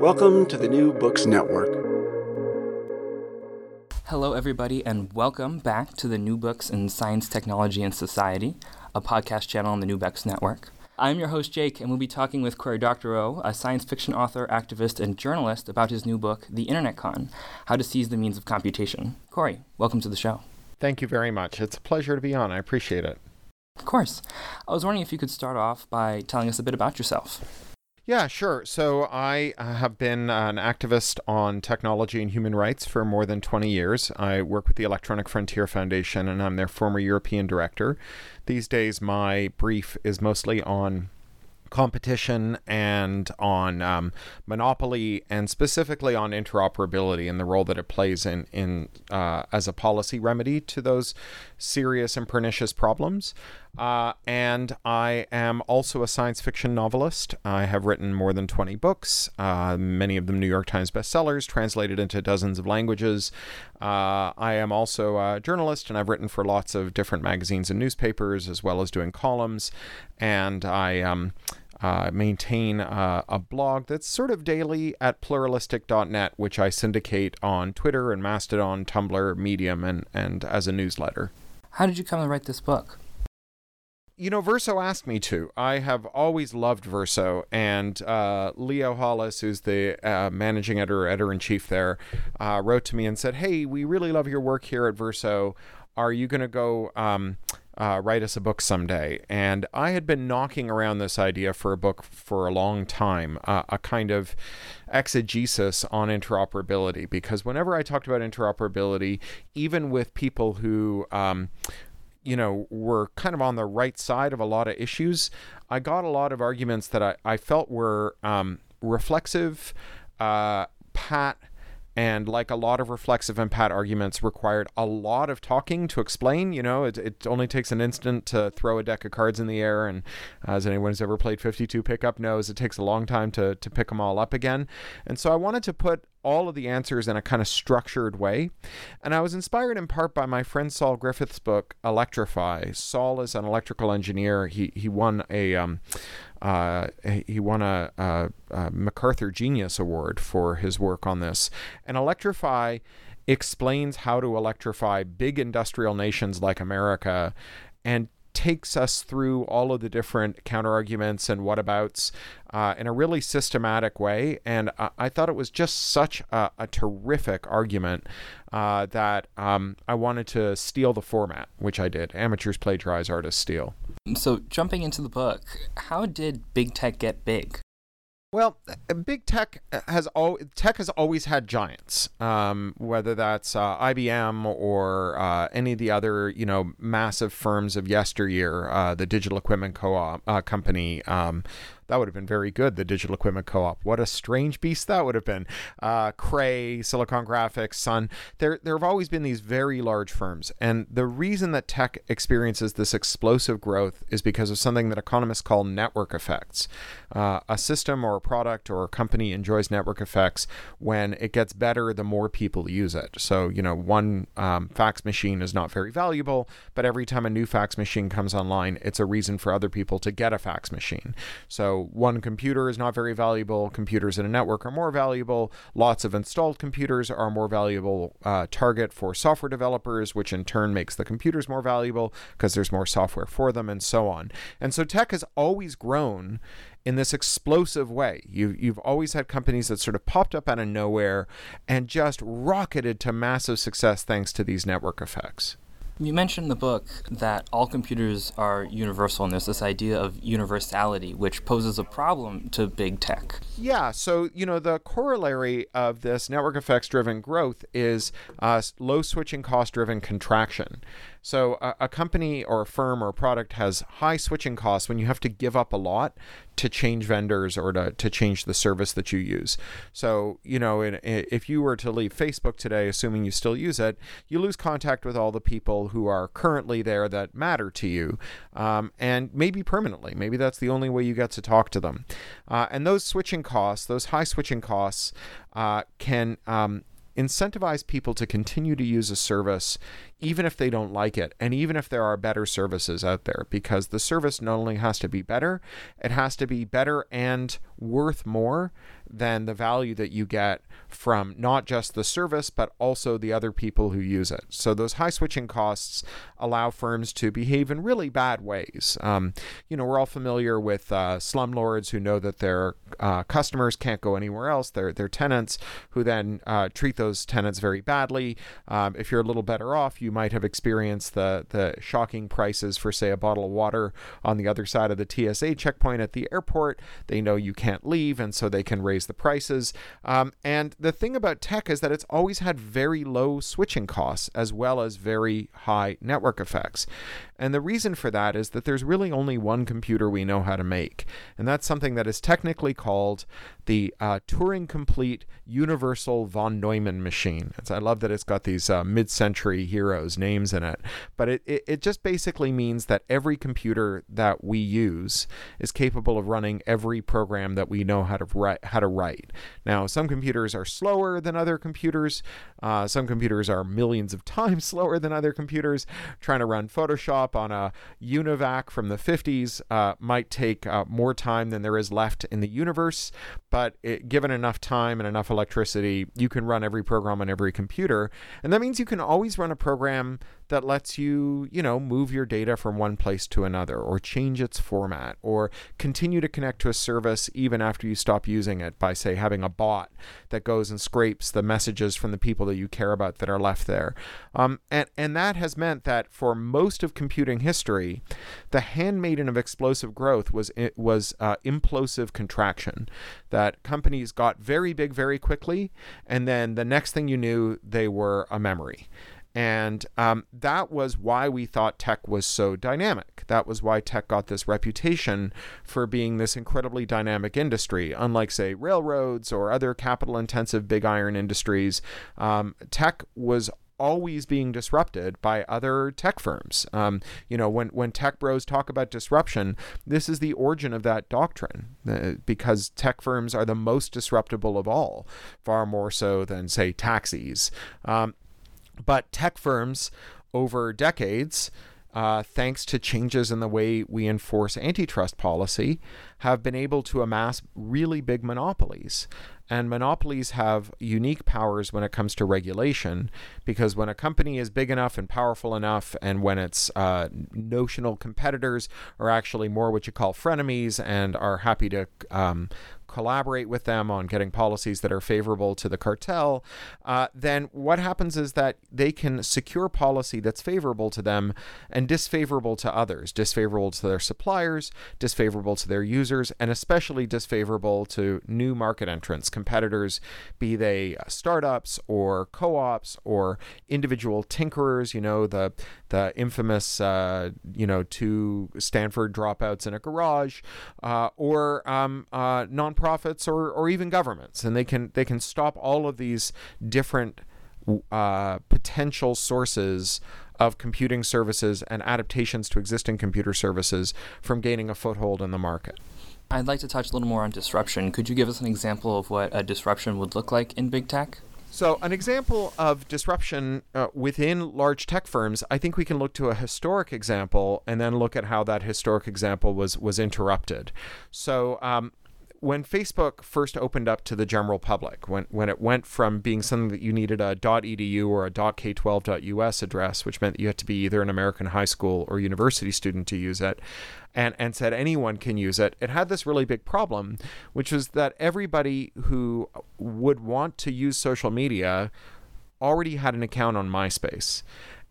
Welcome to the New Books Network. Hello, everybody, and welcome back to the New Books in Science, Technology, and Society, a podcast channel on the New Books Network. I'm your host, Jake, and we'll be talking with Cory Doctorow, a science fiction author, activist, and journalist, about his new book, The Internet Con How to Seize the Means of Computation. Cory, welcome to the show. Thank you very much. It's a pleasure to be on. I appreciate it. Of course. I was wondering if you could start off by telling us a bit about yourself. Yeah, sure. So I uh, have been an activist on technology and human rights for more than 20 years. I work with the Electronic Frontier Foundation and I'm their former European director. These days, my brief is mostly on competition and on um, monopoly and specifically on interoperability and the role that it plays in in uh, as a policy remedy to those serious and pernicious problems. Uh, and I am also a science fiction novelist. I have written more than 20 books, uh, many of them New York Times bestsellers, translated into dozens of languages. Uh, I am also a journalist, and I've written for lots of different magazines and newspapers, as well as doing columns. And I um, uh, maintain uh, a blog that's sort of daily at pluralistic.net, which I syndicate on Twitter and Mastodon, Tumblr, Medium, and, and as a newsletter. How did you come to write this book? You know, Verso asked me to. I have always loved Verso, and uh, Leo Hollis, who's the uh, managing editor, editor in chief there, uh, wrote to me and said, "Hey, we really love your work here at Verso. Are you going to go?" Um, uh, write us a book someday. And I had been knocking around this idea for a book for a long time, uh, a kind of exegesis on interoperability. Because whenever I talked about interoperability, even with people who um, you know, were kind of on the right side of a lot of issues, I got a lot of arguments that I, I felt were um, reflexive, uh, pat, and like a lot of reflexive and pat arguments required a lot of talking to explain you know it, it only takes an instant to throw a deck of cards in the air and as anyone who's ever played 52 pickup knows it takes a long time to, to pick them all up again. And so i wanted to put all of the answers in a kind of structured way. And I was inspired in part by my friend Saul Griffith's book, Electrify. Saul is an electrical engineer. He, he won a. Um, uh, he won a, a, a MacArthur Genius Award for his work on this. And Electrify explains how to electrify big industrial nations like America and takes us through all of the different counterarguments and whatabouts uh, in a really systematic way. And I, I thought it was just such a, a terrific argument uh, that um, I wanted to steal the format, which I did. Amateurs plagiarize, artists steal. So, jumping into the book, how did big tech get big? Well, big tech has all tech has always had giants, um, whether that's uh, IBM or uh, any of the other you know massive firms of yesteryear, uh, the Digital Equipment Co-op uh, Company, um, that would have been very good. The Digital Equipment Co-op. What a strange beast that would have been. Uh, Cray, Silicon Graphics, Sun. There, there have always been these very large firms, and the reason that tech experiences this explosive growth is because of something that economists call network effects. Uh, a system or a product or a company enjoys network effects when it gets better the more people use it. So, you know, one um, fax machine is not very valuable, but every time a new fax machine comes online, it's a reason for other people to get a fax machine. So, one computer is not very valuable, computers in a network are more valuable, lots of installed computers are a more valuable uh, target for software developers, which in turn makes the computers more valuable because there's more software for them, and so on. And so, tech has always grown in this explosive way. You, you've always had companies that sort of popped up out of nowhere and just rocketed to massive success thanks to these network effects. You mentioned in the book that all computers are universal, and there's this idea of universality, which poses a problem to big tech. Yeah, so, you know, the corollary of this network effects driven growth is uh, low switching cost driven contraction. So a, a, company or a firm or a product has high switching costs when you have to give up a lot to change vendors or to, to change the service that you use. So, you know, in, in, if you were to leave Facebook today, assuming you still use it, you lose contact with all the people who are currently there that matter to you, um, and maybe permanently. Maybe that's the only way you get to talk to them. Uh, and those switching costs, those high switching costs, uh, can um, incentivize people to continue to use a service even if they don't like it and even if there are better services out there because the service not only has to be better it has to be better and worth more than the value that you get from not just the service, but also the other people who use it. So those high switching costs allow firms to behave in really bad ways. Um, you know, we're all familiar with uh, slumlords who know that their uh, customers can't go anywhere else. They're, they're tenants who then uh, treat those tenants very badly. Um, if you're a little better off, you might have experienced the, the shocking prices for, say, a bottle of water on the other side of the TSA checkpoint at the airport. They know you can't leave, and so they can raise the prices. Um, and the thing about tech is that it's always had very low switching costs as well as very high network effects. And the reason for that is that there's really only one computer we know how to make. And that's something that is technically called the uh, Turing Complete Universal von Neumann machine. It's, I love that it's got these uh, mid century heroes' names in it. But it, it, it just basically means that every computer that we use is capable of running every program that we know how to write. How to write. Now, some computers are slower than other computers. Uh, some computers are millions of times slower than other computers. Trying to run Photoshop on a UNIVAC from the 50s uh, might take uh, more time than there is left in the universe, but it, given enough time and enough electricity, you can run every program on every computer. And that means you can always run a program that lets you, you know, move your data from one place to another or change its format or continue to connect to a service even after you stop using it by, say, having a bot that goes and scrapes the messages from the people that you care about that are left there. Um, and, and that has meant that for most of computing history, the handmaiden of explosive growth was, was uh, implosive contraction. That companies got very big very quickly, and then the next thing you knew, they were a memory. And um, that was why we thought tech was so dynamic. That was why tech got this reputation for being this incredibly dynamic industry. Unlike, say, railroads or other capital intensive big iron industries, um, tech was always being disrupted by other tech firms. Um, you know, when, when tech bros talk about disruption, this is the origin of that doctrine uh, because tech firms are the most disruptible of all, far more so than, say, taxis. Um, but tech firms over decades, uh, thanks to changes in the way we enforce antitrust policy, have been able to amass really big monopolies. And monopolies have unique powers when it comes to regulation because when a company is big enough and powerful enough, and when its uh, notional competitors are actually more what you call frenemies and are happy to um, collaborate with them on getting policies that are favorable to the cartel, uh, then what happens is that they can secure policy that's favorable to them and disfavorable to others, disfavorable to their suppliers, disfavorable to their users, and especially disfavorable to new market entrants, competitors, be they startups or co-ops or individual tinkerers. You know the the infamous uh, you know two Stanford dropouts in a garage, uh, or um, uh, nonprofits or or even governments, and they can they can stop all of these different uh, potential sources of computing services and adaptations to existing computer services from gaining a foothold in the market. I'd like to touch a little more on disruption. Could you give us an example of what a disruption would look like in big tech? So, an example of disruption uh, within large tech firms, I think we can look to a historic example and then look at how that historic example was was interrupted. So, um, when Facebook first opened up to the general public, when, when it went from being something that you needed a .edu or a .k12.us address, which meant that you had to be either an American high school or university student to use it, and, and said anyone can use it, it had this really big problem, which was that everybody who would want to use social media already had an account on MySpace.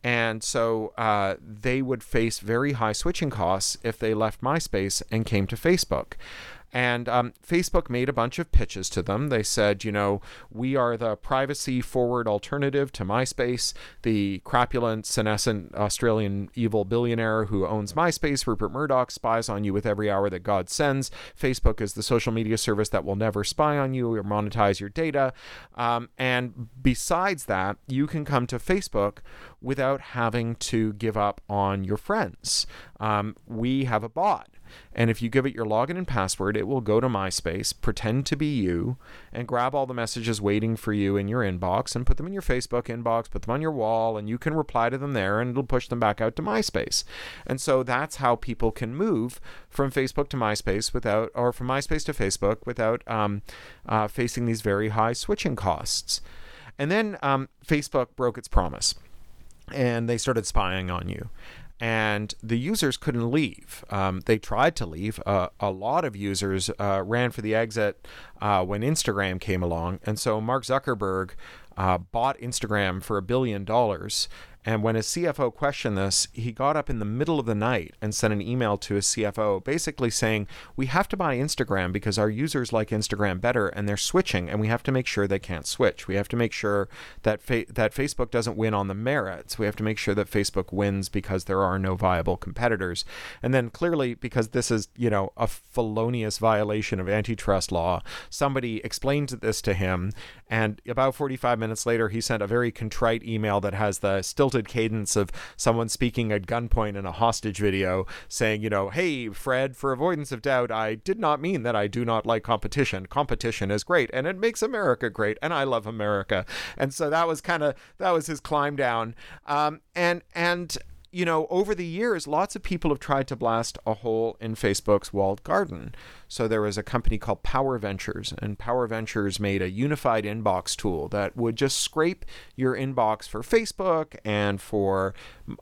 And so uh, they would face very high switching costs if they left MySpace and came to Facebook. And um, Facebook made a bunch of pitches to them. They said, you know, we are the privacy forward alternative to MySpace. The crapulent, senescent Australian evil billionaire who owns MySpace, Rupert Murdoch, spies on you with every hour that God sends. Facebook is the social media service that will never spy on you or monetize your data. Um, and besides that, you can come to Facebook without having to give up on your friends. Um, we have a bot and if you give it your login and password, it will go to MySpace, pretend to be you, and grab all the messages waiting for you in your inbox and put them in your Facebook inbox, put them on your wall, and you can reply to them there and it'll push them back out to MySpace. And so that's how people can move from Facebook to MySpace without, or from MySpace to Facebook without um, uh, facing these very high switching costs. And then um, Facebook broke its promise and they started spying on you and the users couldn't leave. Um, they tried to leave. Uh, a lot of users uh, ran for the exit uh, when Instagram came along, and so Mark Zuckerberg uh, bought Instagram for a billion dollars and when his CFO questioned this, he got up in the middle of the night and sent an email to his CFO basically saying, We have to buy Instagram because our users like Instagram better and they're switching, and we have to make sure they can't switch. We have to make sure that, fa- that Facebook doesn't win on the merits. We have to make sure that Facebook wins because there are no viable competitors. And then clearly, because this is, you know, a felonious violation of antitrust law, somebody explained this to him. And about 45 minutes later, he sent a very contrite email that has the stilted cadence of someone speaking at gunpoint in a hostage video saying, you know, hey, Fred, for avoidance of doubt, I did not mean that I do not like competition. Competition is great and it makes America great and I love America. And so that was kind of, that was his climb down. Um, and, and, you know, over the years, lots of people have tried to blast a hole in Facebook's walled garden. So there was a company called Power Ventures, and Power Ventures made a unified inbox tool that would just scrape your inbox for Facebook and for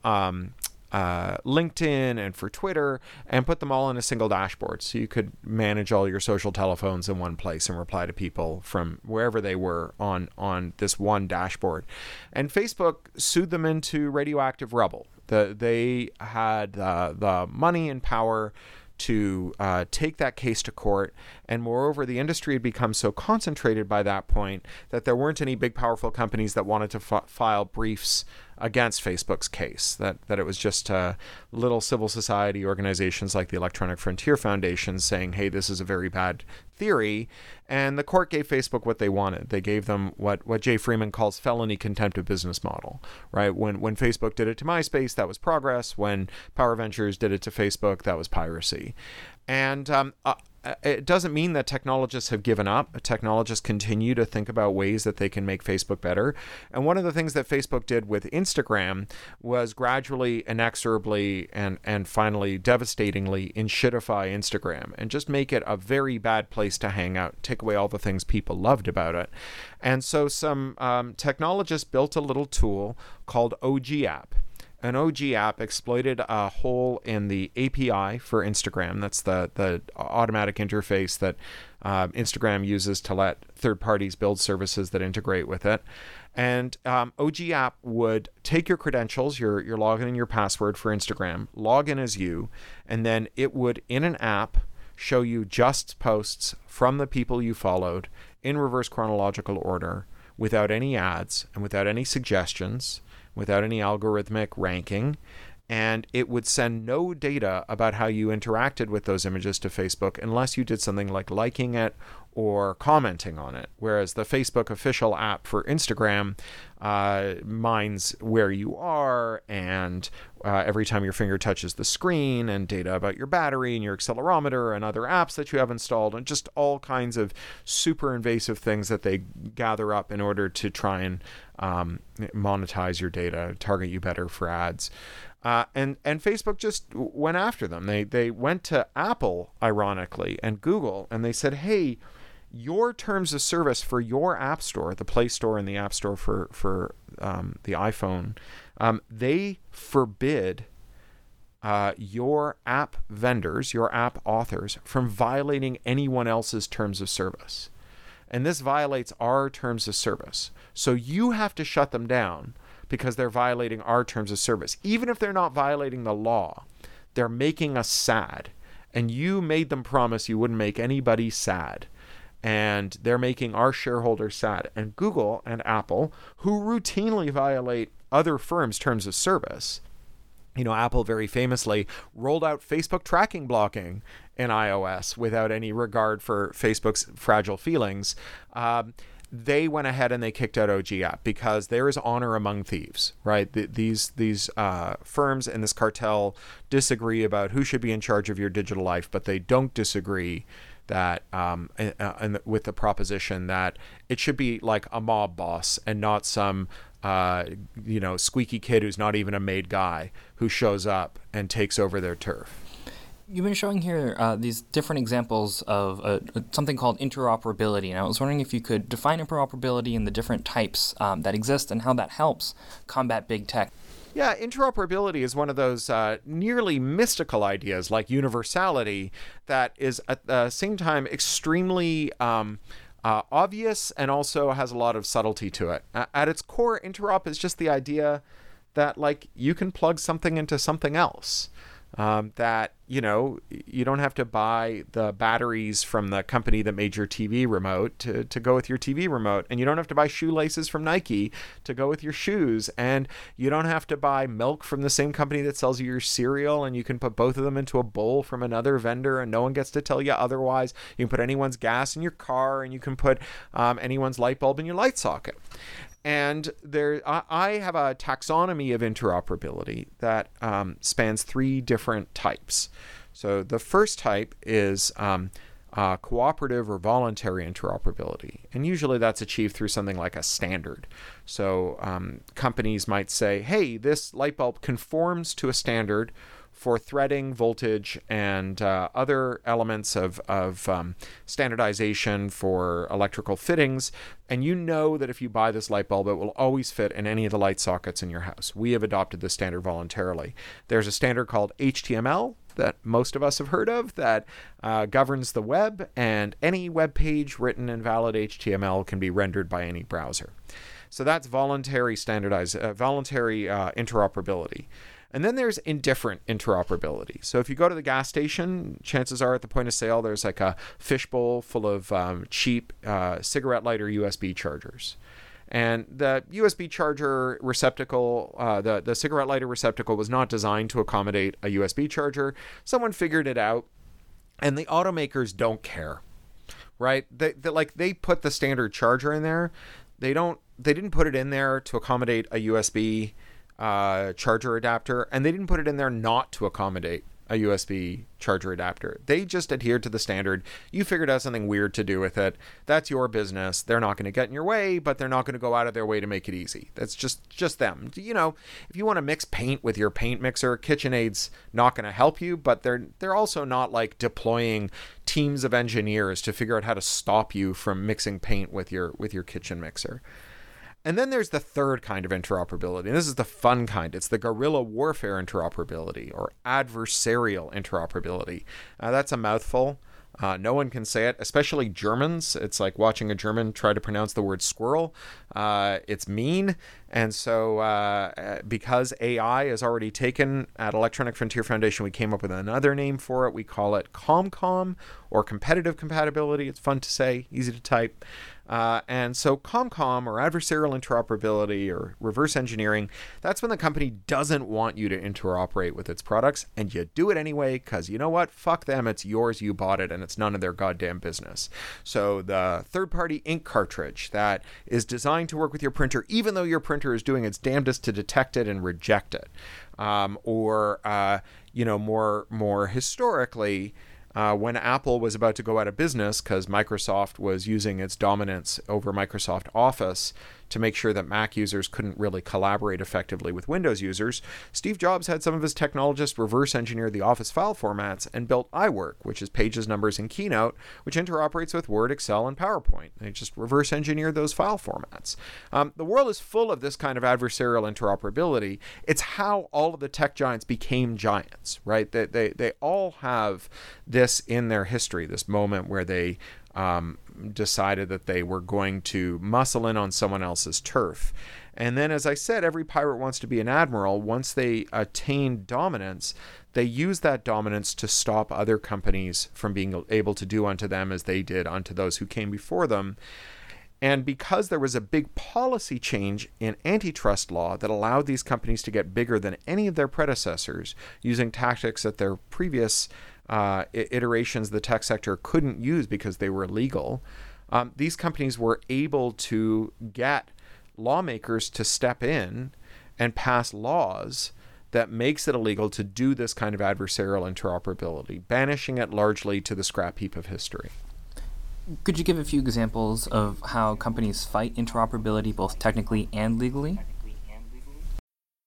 um, uh, LinkedIn and for Twitter and put them all in a single dashboard. So you could manage all your social telephones in one place and reply to people from wherever they were on, on this one dashboard. And Facebook sued them into radioactive rubble. The, they had uh, the money and power to uh, take that case to court. And moreover, the industry had become so concentrated by that point that there weren't any big, powerful companies that wanted to f- file briefs against Facebook's case. That that it was just uh, little civil society organizations like the Electronic Frontier Foundation saying, "Hey, this is a very bad theory," and the court gave Facebook what they wanted. They gave them what what Jay Freeman calls felony contempt of business model. Right when when Facebook did it to MySpace, that was progress. When Power Ventures did it to Facebook, that was piracy. And um, uh, it doesn't mean that technologists have given up. Technologists continue to think about ways that they can make Facebook better. And one of the things that Facebook did with Instagram was gradually, inexorably, and, and finally devastatingly enshittify Instagram and just make it a very bad place to hang out, take away all the things people loved about it. And so some um, technologists built a little tool called OG App an OG app exploited a hole in the API for Instagram. That's the the automatic interface that uh, Instagram uses to let third parties build services that integrate with it. And um, OG app would take your credentials, your your login and your password for Instagram, log in as you, and then it would in an app show you just posts from the people you followed in reverse chronological order without any ads and without any suggestions, without any algorithmic ranking. And it would send no data about how you interacted with those images to Facebook unless you did something like liking it or commenting on it. Whereas the Facebook official app for Instagram uh, mines where you are and uh, every time your finger touches the screen and data about your battery and your accelerometer and other apps that you have installed and just all kinds of super invasive things that they gather up in order to try and um, monetize your data, target you better for ads. Uh, and and Facebook just went after them. They they went to Apple, ironically, and Google, and they said, "Hey, your terms of service for your app store, the Play Store and the App Store for for um, the iPhone, um, they forbid uh, your app vendors, your app authors, from violating anyone else's terms of service, and this violates our terms of service. So you have to shut them down because they're violating our terms of service, even if they're not violating the law. They're making us sad, and you made them promise you wouldn't make anybody sad and they're making our shareholders sad. And Google and Apple, who routinely violate other firms' terms of service, you know, Apple very famously rolled out Facebook tracking blocking in iOS without any regard for Facebook's fragile feelings. Um, they went ahead and they kicked out OG app because there is honor among thieves, right? The, these these uh, firms and this cartel disagree about who should be in charge of your digital life, but they don't disagree that um, and, and with the proposition that it should be like a mob boss and not some uh, you know squeaky kid who's not even a made guy who shows up and takes over their turf. You've been showing here uh, these different examples of uh, something called interoperability, and I was wondering if you could define interoperability and the different types um, that exist and how that helps combat big tech. Yeah, interoperability is one of those uh, nearly mystical ideas like universality that is at the same time extremely um, uh, obvious and also has a lot of subtlety to it. at its core, interop is just the idea that like you can plug something into something else um, that you know you don't have to buy the batteries from the company that made your TV remote to, to go with your TV remote. And you don't have to buy shoelaces from Nike to go with your shoes. And you don't have to buy milk from the same company that sells you your cereal. And you can put both of them into a bowl from another vendor. And no one gets to tell you otherwise. You can put anyone's gas in your car. And you can put um, anyone's light bulb in your light socket and there, I have a taxonomy of interoperability that um, spans three different types. So the first type is um, uh, cooperative or voluntary interoperability, and usually that's achieved through something like a standard. So um, companies might say, "Hey, this light bulb conforms to a standard." For threading, voltage, and uh, other elements of, of um, standardization for electrical fittings. And you know that if you buy this light bulb, it will always fit in any of the light sockets in your house. We have adopted this standard voluntarily. There's a standard called HTML that most of us have heard of that uh, governs the web, and any web page written in valid HTML can be rendered by any browser. So that's voluntary standardized, uh, voluntary uh, interoperability. And then there's indifferent interoperability. So if you go to the gas station, chances are at the point of sale, there's like a fishbowl full of um, cheap uh, cigarette lighter USB chargers. And the USB charger receptacle, uh, the, the cigarette lighter receptacle was not designed to accommodate a USB charger. Someone figured it out, and the automakers don't care, right? They, they, like they put the standard charger in there. They don't. They didn't put it in there to accommodate a USB uh, charger adapter, and they didn't put it in there not to accommodate a USB charger adapter. They just adhered to the standard. You figured out something weird to do with it. That's your business. They're not going to get in your way, but they're not going to go out of their way to make it easy. That's just just them. You know, if you want to mix paint with your paint mixer, KitchenAid's not going to help you, but they're they're also not like deploying teams of engineers to figure out how to stop you from mixing paint with your with your kitchen mixer. And then there's the third kind of interoperability. And this is the fun kind. It's the guerrilla warfare interoperability or adversarial interoperability. Uh, that's a mouthful. Uh, no one can say it, especially Germans. It's like watching a German try to pronounce the word squirrel. Uh, it's mean. And so, uh, because AI is already taken at Electronic Frontier Foundation, we came up with another name for it. We call it ComCom or competitive compatibility. It's fun to say, easy to type. Uh, and so ComCom or adversarial interoperability or reverse engineering, that's when the company doesn't want you to interoperate with its products and you do it anyway because you know what? Fuck them. It's yours. You bought it and it's none of their goddamn business. So the third party ink cartridge that is designed to work with your printer, even though your printer is doing its damnedest to detect it and reject it. Um, or, uh, you know, more, more historically, uh, when Apple was about to go out of business because Microsoft was using its dominance over Microsoft Office to make sure that Mac users couldn't really collaborate effectively with Windows users, Steve Jobs had some of his technologists reverse engineer the Office file formats and built iWork, which is pages, numbers, and Keynote, which interoperates with Word, Excel, and PowerPoint. They just reverse engineered those file formats. Um, the world is full of this kind of adversarial interoperability. It's how all of the tech giants became giants, right? They, they, they all have this in their history, this moment where they um, decided that they were going to muscle in on someone else's turf. And then, as I said, every pirate wants to be an admiral. Once they attain dominance, they use that dominance to stop other companies from being able to do unto them as they did unto those who came before them. And because there was a big policy change in antitrust law that allowed these companies to get bigger than any of their predecessors using tactics that their previous uh, iterations the tech sector couldn't use because they were illegal, um, these companies were able to get lawmakers to step in and pass laws that makes it illegal to do this kind of adversarial interoperability, banishing it largely to the scrap heap of history. Could you give a few examples of how companies fight interoperability both technically and legally?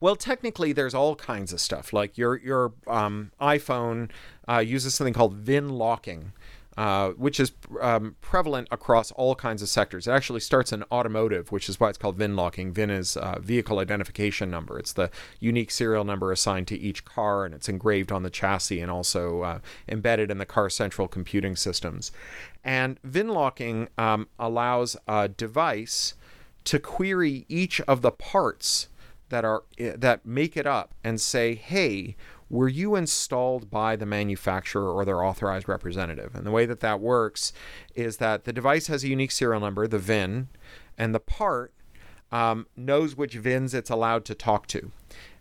Well, technically, there's all kinds of stuff. Like your your um, iPhone uh, uses something called VIN locking, uh, which is um, prevalent across all kinds of sectors. It actually starts in automotive, which is why it's called VIN locking. VIN is uh, vehicle identification number. It's the unique serial number assigned to each car, and it's engraved on the chassis and also uh, embedded in the car central computing systems. And VIN locking um, allows a device to query each of the parts that are eh, that make it up and say, "Hey, were you installed by the manufacturer or their authorized representative?" And the way that that works is that the device has a unique serial number, the VIN, and the part um, knows which VINs it's allowed to talk to.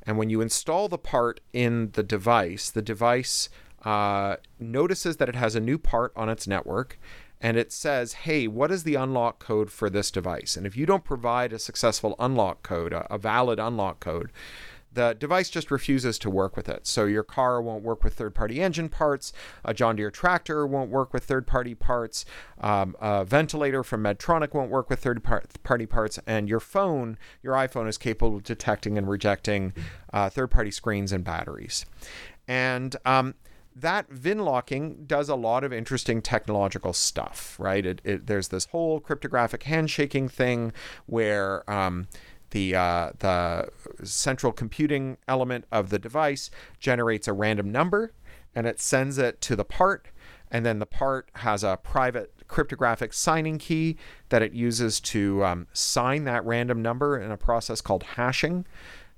And when you install the part in the device, the device uh, notices that it has a new part on its network and it says, hey, what is the unlock code for this device? And if you don't provide a successful unlock code, a, a, valid unlock code, the device just refuses to work with it. So your car won't work with third party engine parts, a John Deere tractor won't work with third party parts, um, a ventilator from Medtronic won't work with third party parts, and your phone, your iPhone, is capable of detecting and rejecting uh, third party screens and batteries. And um, that VIN locking does a lot of interesting technological stuff, right? It, it, there's this whole cryptographic handshaking thing where um, the uh, the central computing element of the device generates a random number, and it sends it to the part, and then the part has a private cryptographic signing key that it uses to um, sign that random number in a process called hashing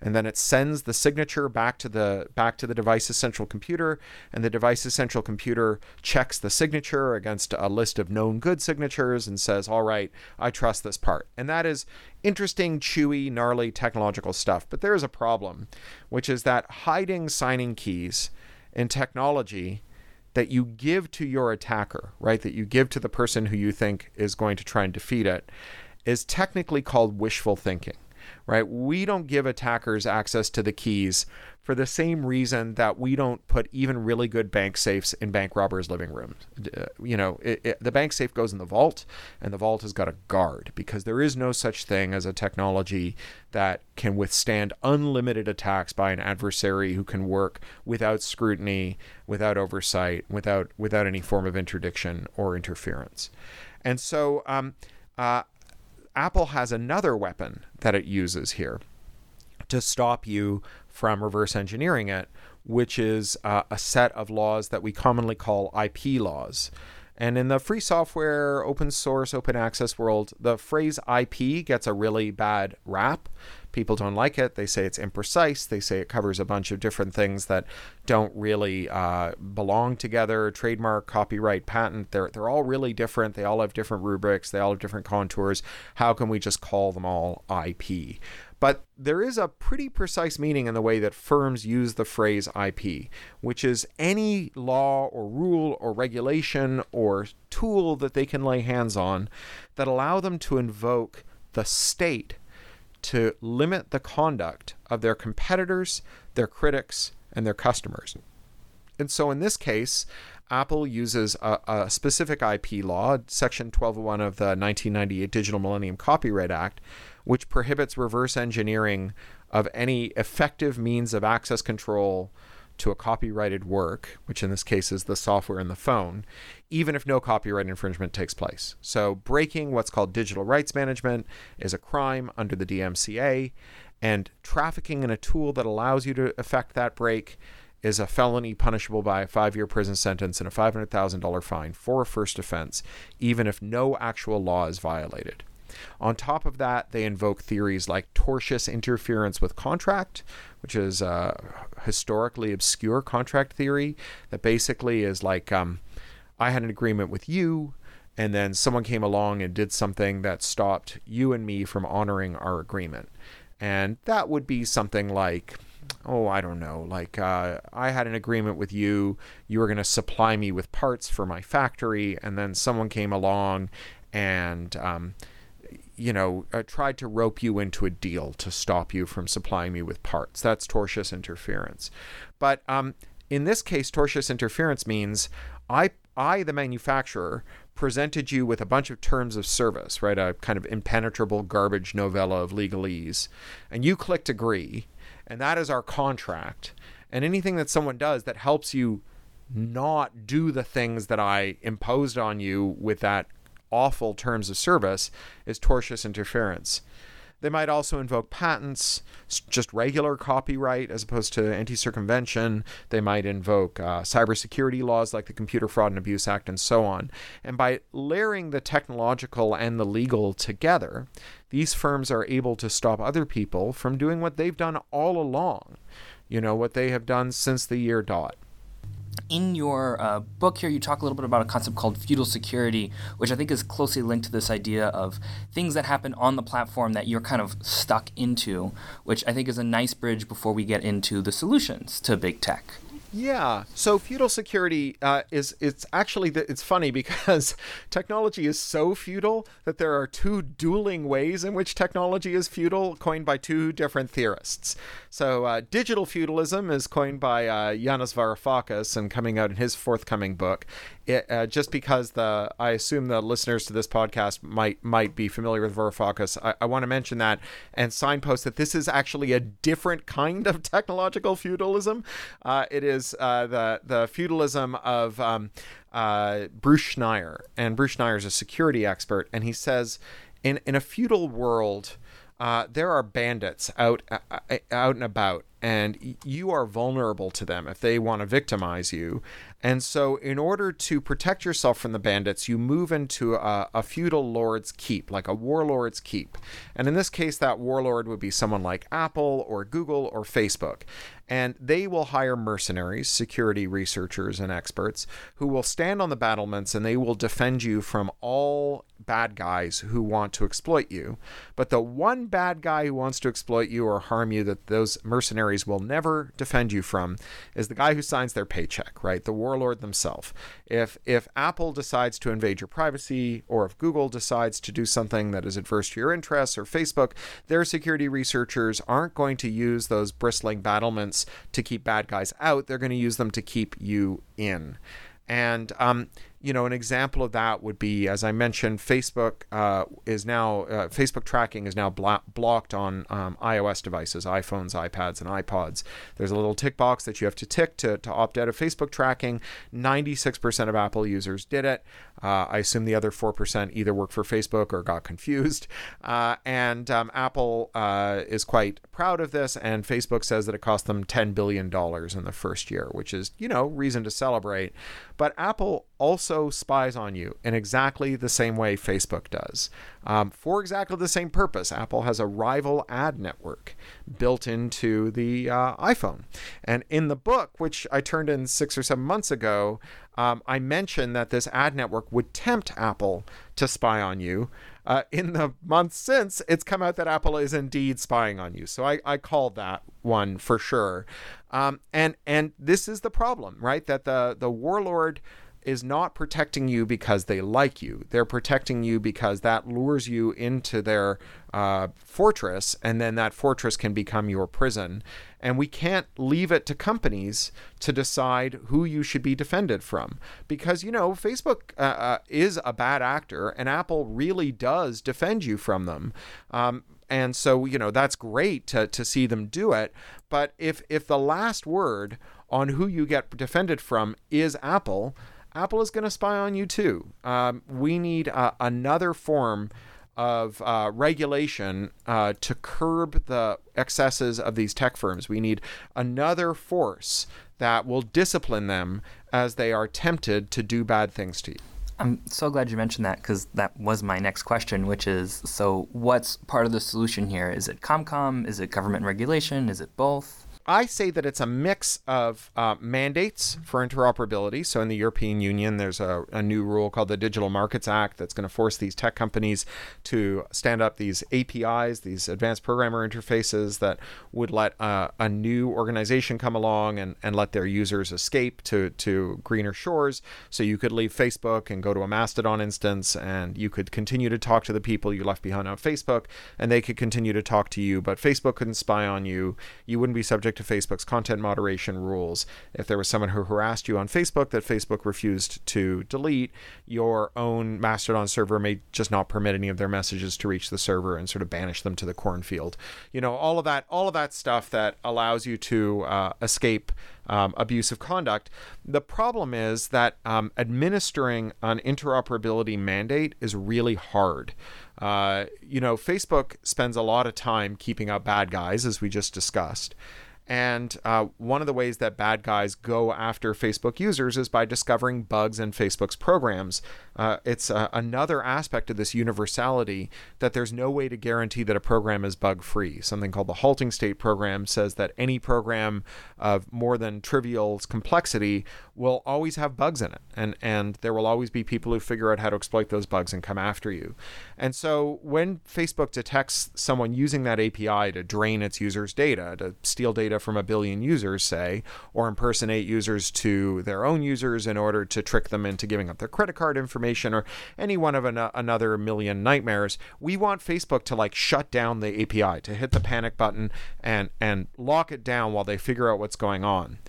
and then it sends the signature back to the back to the device's central computer. And the device's central computer checks the signature against a list of known good signatures and says all right i trust this part. And that is interesting chewy gnarly technological stuff. But there is a problem which is that hiding signing keys in technology that you give to your attacker right that you give to the person who you think is going to try and defeat it is technically called wishful thinking right? We don't give attackers access to the keys for the same reason that we don't put even really good bank safes in bank robbers' living rooms. Uh, you know, it, it, the bank safe goes in the vault, and the vault has got a guard because there is no such thing as a technology that can withstand unlimited attacks by an adversary who can work without scrutiny, without oversight, without without any form of interdiction or interference. And so, um, uh, Apple has another weapon that it uses here to stop you from reverse engineering it, which is uh, a set of laws that we commonly call IP laws. And in the free software, open source, open access world, the phrase IP gets a really bad rap. People don't like it. They say it's imprecise. They say it covers a bunch of different things that don't really uh, belong together. Trademark, copyright, patent, they're, they're all really different. They all have different rubrics. They all have different contours. How can we just call them all IP? But there is a pretty precise meaning in the way that firms use the phrase IP, which is any law or rule or regulation or tool that they can lay hands on that allow them to invoke the state to limit the conduct of their competitors, their critics, and their customers. And so in this case, Apple uses a, a, specific IP law, Section 1201 of the 1998 Digital Millennium Copyright Act, which prohibits reverse engineering of any effective means of access control to a copyrighted work, which in this case is the software in the phone, even if no copyright infringement takes place. So, breaking what's called digital rights management is a crime under the DMCA, and trafficking in a tool that allows you to effect that break is a felony punishable by a five year prison sentence and a $500,000 fine for a first offense, even if no actual law is violated. On top of that, they invoke theories like tortious interference with contract, which is a historically obscure contract theory that basically is like um, I had an agreement with you, and then someone came along and did something that stopped you and me from honoring our agreement. And that would be something like, oh, I don't know, like uh, I had an agreement with you, you were going to supply me with parts for my factory, and then someone came along and um, you know, uh, tried to rope you into a deal to stop you from supplying me with parts. That's tortious interference. But um, in this case, tortious interference means I, I, the manufacturer, presented you with a bunch of terms of service, right? A kind of impenetrable garbage novella of legalese, and you clicked agree, and that is our contract. And anything that someone does that helps you not do the things that I imposed on you with that awful terms of service is tortious interference. They might also invoke patents, just regular copyright as opposed to anti circumvention. They might invoke uh, cybersecurity laws like the Computer Fraud and Abuse Act and so on. And by layering the technological and the legal together, these firms are able to stop other people from doing what they've done all along. You know, what they have done since the year dot in your uh, book here, you talk a little bit about a concept called feudal security, which I think is closely linked to this idea of things that happen on the platform that you're kind of stuck into, which I think is a nice bridge before we get into the solutions to big tech. Yeah. So feudal security uh, is it's actually the, it's funny because technology is so feudal that there are two dueling ways in which technology is feudal, coined by two different theorists. So uh, digital feudalism is coined by uh, Yanis Varoufakis and coming out in his forthcoming book, it, uh, just because the I assume the listeners to this podcast might might be familiar with Varoufakis, I, I want to mention that and signpost that this is actually a different kind of technological feudalism. Uh, it is uh, the the feudalism of um, uh, Bruce Schneier, and Bruce Schneier is a security expert, and he says in in a feudal world. Uh, there are bandits out uh, out and about, and you are vulnerable to them if they want to victimize you. And so, in order to protect yourself from the bandits, you move into a, a, feudal lord's keep, like a warlord's keep. And in this case, that warlord would be someone like Apple or Google or Facebook. And they will hire mercenaries, security researchers, and experts who will stand on the battlements and they will defend you from all bad guys who want to exploit you. But the one bad guy who wants to exploit you or harm you that those mercenaries will never defend you from is the guy who signs their paycheck, right? The warlord themselves. If if Apple decides to invade your privacy or if Google decides to do something that is adverse to your interests or Facebook, their security researchers aren't going to use those bristling battlements to keep bad guys out. They're going to use them to keep you in. And um, you know, an example of that would be, as I mentioned, Facebook uh, is now uh, Facebook tracking is now blo- blocked on um, iOS devices, iPhones, iPads, and iPods. There's a little tick box that you have to tick to, to opt out of Facebook tracking. 96% of Apple users did it. Uh, I assume the other 4% either work for Facebook or got confused. Uh, and um, Apple uh, is quite proud of this, and Facebook says that it cost them $10 billion in the first year, which is, you know, reason to celebrate. But Apple also spies on you in exactly the same way Facebook does. Um, for exactly the same purpose, Apple has a rival ad network built into the uh, iPhone. And in the book, which I turned in six or seven months ago, um, I mentioned that this ad network would tempt Apple to spy on you. Uh, in the months since, it's come out that Apple is indeed spying on you. So I, I that one for sure. Um, and and this is the problem, right? That the the warlord is not protecting you because they like you. They're protecting you because that lures you into their uh, fortress, and then that fortress can become your prison. And we can't leave it to companies to decide who you should be defended from. Because, you know, Facebook uh, uh, is a bad actor, and Apple really does defend you from them. Um, and so, you know, that's great to, to see them do it. But if, if the last word on who you get defended from is Apple, Apple is going to spy on you too. Um, we need uh, another form of uh, regulation uh, to curb the excesses of these tech firms. We need another force that will discipline them as they are tempted to do bad things to you. I'm so glad you mentioned that because that was my next question, which is so what's part of the solution here? Is it ComCom? Is it government regulation? Is it both? I say that it's a mix of uh, mandates for interoperability. So in the European Union, there's a, a new rule called the Digital Markets Act that's going to force these tech companies to stand up these APIs, these advanced programmer interfaces that would let uh, a new organization come along and, and let their users escape to, to greener shores. So you could leave Facebook and go to a Mastodon instance, and you could continue to talk to the people you left behind on Facebook, and they could continue to talk to you, but Facebook couldn't spy on you. You wouldn't be subject to Facebook's content moderation rules. If there was someone who harassed you on Facebook that Facebook refused to delete, your own Mastodon server may just not permit any of their messages to reach the server and sort of banish them to the cornfield. You know, all of that, all of that stuff that allows you to uh, escape um, abusive conduct. The problem is that um, administering an interoperability mandate is really hard. Uh, you know, Facebook spends a lot of time keeping out bad guys, as we just discussed. And uh, one of the ways that bad guys go after Facebook users is by discovering bugs in Facebook's programs. Uh, it's uh, another aspect of this universality that there's no way to guarantee that a program is bug free. Something called the halting state program says that any program of more than trivial complexity will always have bugs in it. And, and there will always be people who figure out how to exploit those bugs and come after you. And so when Facebook detects someone using that API to drain its users' data, to steal data from a billion users, say, or impersonate users to their own users in order to trick them into giving up their credit card information or any one of an- another million nightmares. We want Facebook to like shut down the API, to hit the panic button and and lock it down while they figure out what's going on.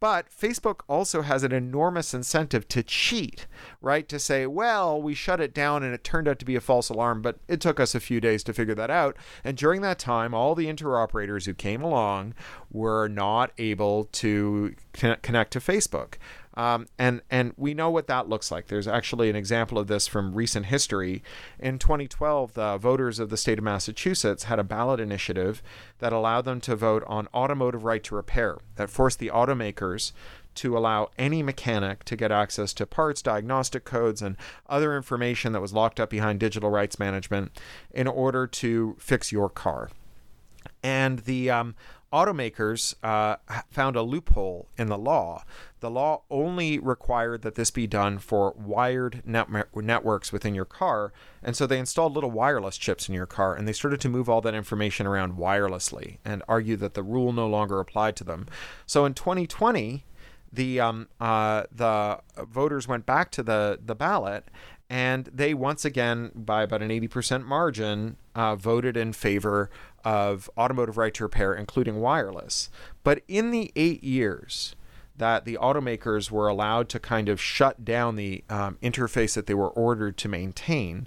But Facebook also has an enormous incentive to cheat, right? To say, well, we shut it down and it turned out to be a false alarm, but it took us a few days to figure that out. And during that time, all the interoperators who came along were not able to connect to Facebook. Um, and and we know what that looks like. There's actually an example of this from recent history. In 2012, the voters of the state of Massachusetts had a ballot initiative that allowed them to vote on automotive right to repair, that forced the automakers to allow any mechanic to get access to parts, diagnostic codes, and other information that was locked up behind digital rights management in order to fix your car. And the um, automakers uh, found a loophole in the law. The law only required that this be done for wired net- networks within your car, and so they installed little wireless chips in your car, and they started to move all that information around wirelessly, and argued that the rule no longer applied to them. So in 2020, the um, uh, the voters went back to the the ballot, and they once again, by about an 80% margin, uh, voted in favor of automotive right to repair, including wireless. But in the eight years that the automakers were allowed to kind of shut down the um, interface that they were ordered to maintain,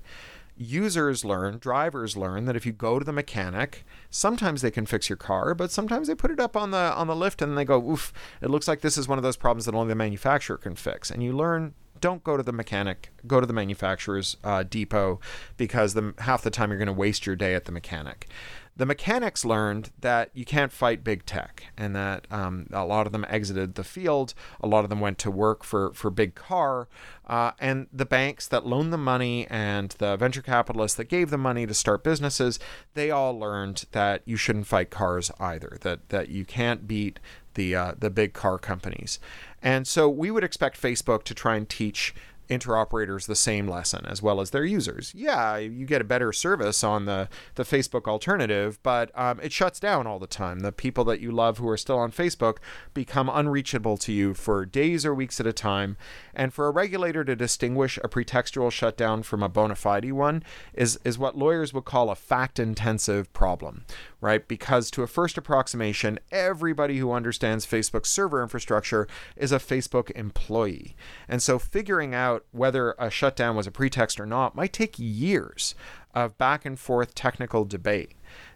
users learn, drivers learn that if you go to the mechanic, sometimes they can fix your car, but sometimes they put it up on the on the lift and they go, "Oof, it looks like this is one of those problems that only the manufacturer can fix." And you learn don't go to the mechanic, go to the manufacturer's uh, depot because the, half the time you're going to waste your day at the mechanic the mechanics learned that you can't fight big tech and that um, a lot of them exited the field. A lot of them went to work for, for big car. Uh, and the banks that loaned them money and the venture capitalists that gave them money to start businesses, they all learned that you shouldn't fight cars either, that, that you can't beat the, uh, the big car companies. And so we would expect Facebook to try and teach interoperators the same lesson as well as their users. Yeah, you get a better service on the, the Facebook alternative, but um, it shuts down all the time. The people that you love who are still on Facebook become unreachable to you for days or weeks at a time. And for a regulator to distinguish a pretextual shutdown from a bona fide one is, is what lawyers would call a fact intensive problem, right? Because to a first approximation, everybody who understands Facebook's server infrastructure is a Facebook employee. And so figuring out whether a shutdown was a pretext or not might take years of back and forth technical debate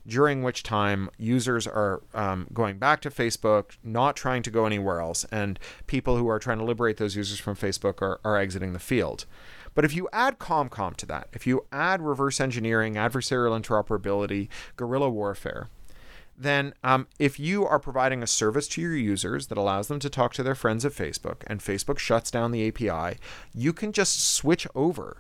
during which time users are um, going back to Facebook, not trying to go anywhere else, and people who are trying to liberate those users from Facebook are, are exiting the field. But if you add ComCom to that, if you add reverse engineering, adversarial interoperability, guerrilla warfare, then um, if you are providing a service to your users that allows them to talk to their friends at Facebook and Facebook shuts down the API, you can just switch over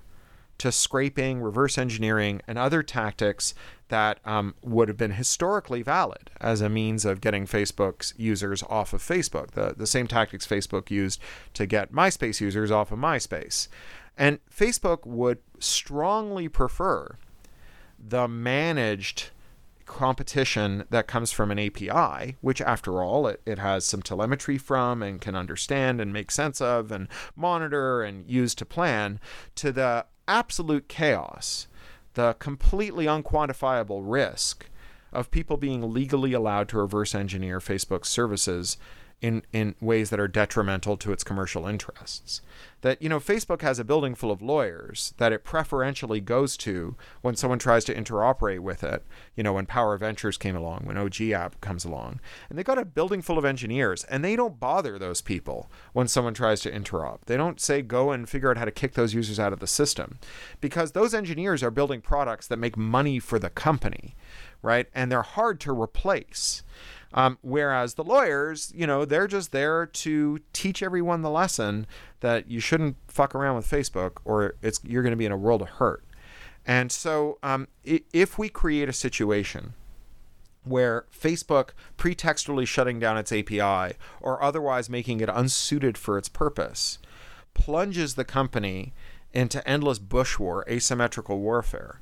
to scraping, reverse engineering, and other tactics that um, would have been historically valid as a means of getting Facebook's users off of Facebook. The, the same tactics Facebook used to get MySpace users off of MySpace. And Facebook would strongly prefer the managed competition that comes from an API, which, after all, it, it has some telemetry from and can understand and make sense of and monitor and use to plan, to the absolute chaos, the completely unquantifiable risk of people being legally allowed to reverse engineer Facebook's services in, in ways that are detrimental to its commercial interests. That, you know, Facebook has a building full of lawyers that it preferentially goes to when someone tries to interoperate with it. You know, when Power Ventures came along, when OG App comes along. And they got a building full of engineers, and they don't bother those people when someone tries to interop. They don't say, go and figure out how to kick those users out of the system. Because those engineers are building products that make money for the company, right? And they're hard to replace. Um, whereas the lawyers, you know, they're just there to teach everyone the lesson that you shouldn't fuck around with Facebook or it's you're going to be in a world of hurt. And so, um, if we create a situation where Facebook pretextually shutting down its API or otherwise making it unsuited for its purpose plunges the company into endless bush war, asymmetrical warfare,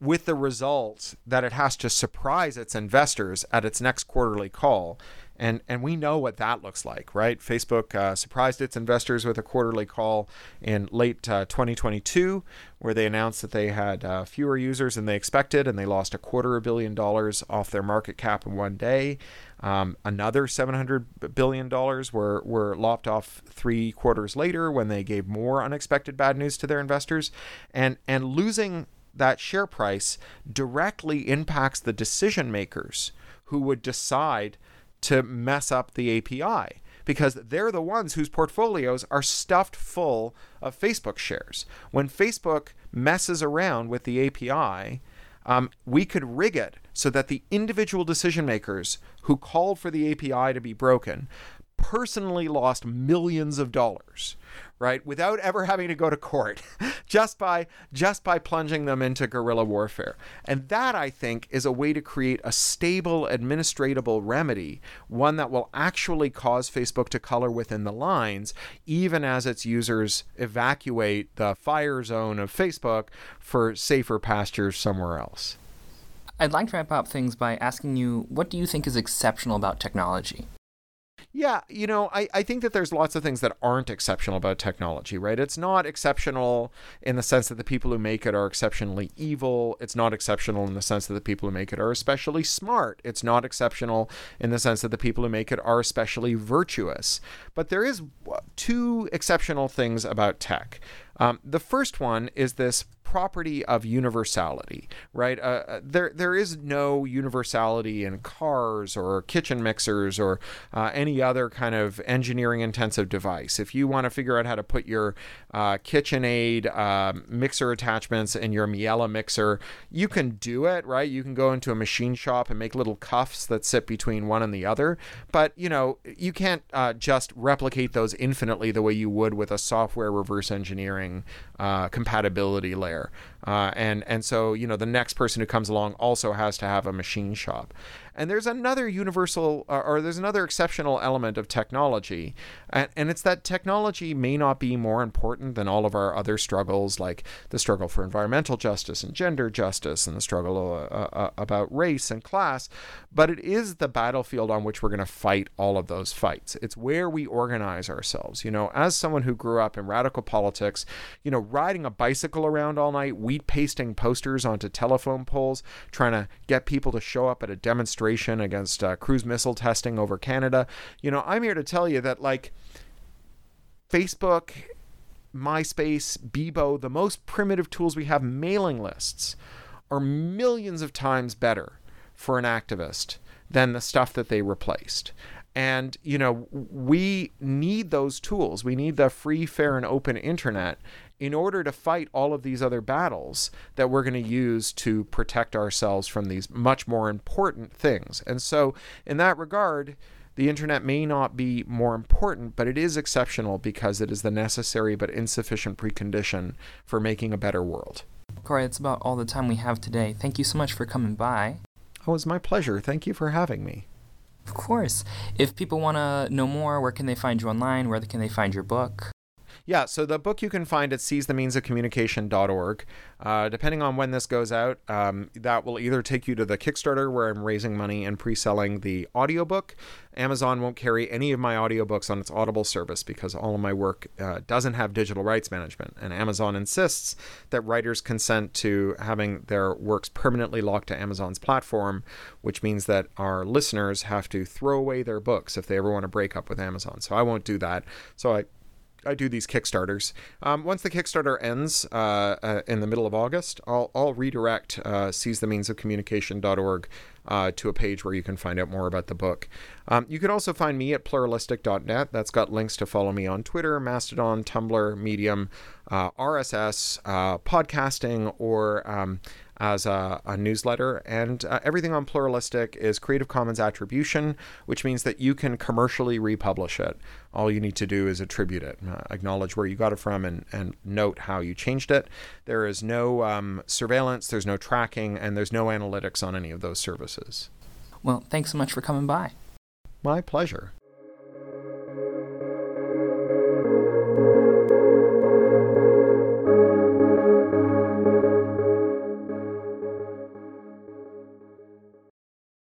with the result that it has to surprise its investors at its next quarterly call. And, and we know what that looks like, right? Facebook uh, surprised its investors with a quarterly call in late uh, 2022, where they announced that they had uh, fewer users than they expected, and they lost a quarter of a billion dollars off their market cap in one day. Um, another 700 billion dollars were were lopped off three quarters later when they gave more unexpected bad news to their investors, and and losing that share price directly impacts the decision makers who would decide to mess up the API because they're the ones whose portfolios are stuffed full of Facebook shares. When Facebook messes around with the API, um, we could rig it so that the individual decision makers who called for the API to be broken personally lost millions of dollars right without ever having to go to court just by just by plunging them into guerrilla warfare and that i think is a way to create a stable administratable remedy one that will actually cause facebook to color within the lines even as its users evacuate the fire zone of facebook for safer pastures somewhere else I'd like to wrap up things by asking you what do you think is exceptional about technology? Yeah, you know, I, I think that there's lots of things that aren't exceptional about technology, right? It's not exceptional in the sense that the people who make it are exceptionally evil. It's not exceptional in the sense that the people who make it are especially smart. It's not exceptional in the sense that the people who make it are especially virtuous. But there is two exceptional things about tech. Um, the first one is this property of universality, right? Uh, uh, there, there is no universality in cars or kitchen mixers or uh, any other kind of engineering intensive device. If you want to figure out how to put your uh, KitchenAid um, mixer attachments in your Miele mixer, you can do it, right? You can go into a machine shop and make little cuffs that sit between one and the other. But, you know, you can't uh, just replicate those infinitely the way you would with a software reverse engineering uh, compatibility layer. Uh, and and so you know the next person who comes along also has to have a machine shop. And there's another universal, uh, or there's another exceptional element of technology, and, and it's that technology may not be more important than all of our other struggles, like the struggle for environmental justice and gender justice, and the struggle uh, uh, about race and class, but it is the battlefield on which we're going to fight all of those fights. It's where we organize ourselves. You know, as someone who grew up in radical politics, you know, riding a bicycle around all night, wheat pasting posters onto telephone poles, trying to get people to show up at a demonstration demonstration against uh, cruise missile testing over Canada. You know, I'm here to tell you that, like, Facebook, MySpace, Bebo, the most primitive tools we have, mailing lists, are millions of times better for an activist than the stuff that they replaced. And, you know, we need those tools. We need the free, fair, and open internet in order to fight all of these other battles that we're going to use to protect ourselves from these much more important things. And so, in that regard, the internet may not be more important, but it is exceptional because it is the necessary but insufficient precondition for making a better world. Cory, it's about all the time we have today. Thank you so much for coming by. Oh, it's my pleasure. Thank you for having me. Of course. If people want to know more, where can they find you online? Where can they find your book? Yeah, so the book you can find at seizethemeansofcommunication.org. Uh, depending on when this goes out, um, that will either take you to the Kickstarter where I'm raising money and pre-selling the audiobook. Amazon won't carry any of my audiobooks on its Audible service because all of my work uh, doesn't have digital rights management. And Amazon insists that writers consent to having their works permanently locked to Amazon's platform, which means that our listeners have to throw away their books if they ever want to break up with Amazon. So I won't do that. So I I do these Kickstarters. Um, once the Kickstarter ends uh, uh, in the middle of August, I'll, I'll redirect uh, seizethemeansofcommunication.org uh, to a page where you can find out more about the book. Um, you can also find me at pluralistic.net. That's got links to follow me on Twitter, Mastodon, Tumblr, Medium, uh, RSS, uh, podcasting, or um, as a, a newsletter. And uh, everything on Pluralistic is Creative Commons attribution, which means that you can commercially republish it. All you need to do is attribute it, uh, acknowledge where you got it from, and, and note how you changed it. There is no um, surveillance, there's no tracking, and there's no analytics on any of those services. Well, thanks so much for coming by. My pleasure.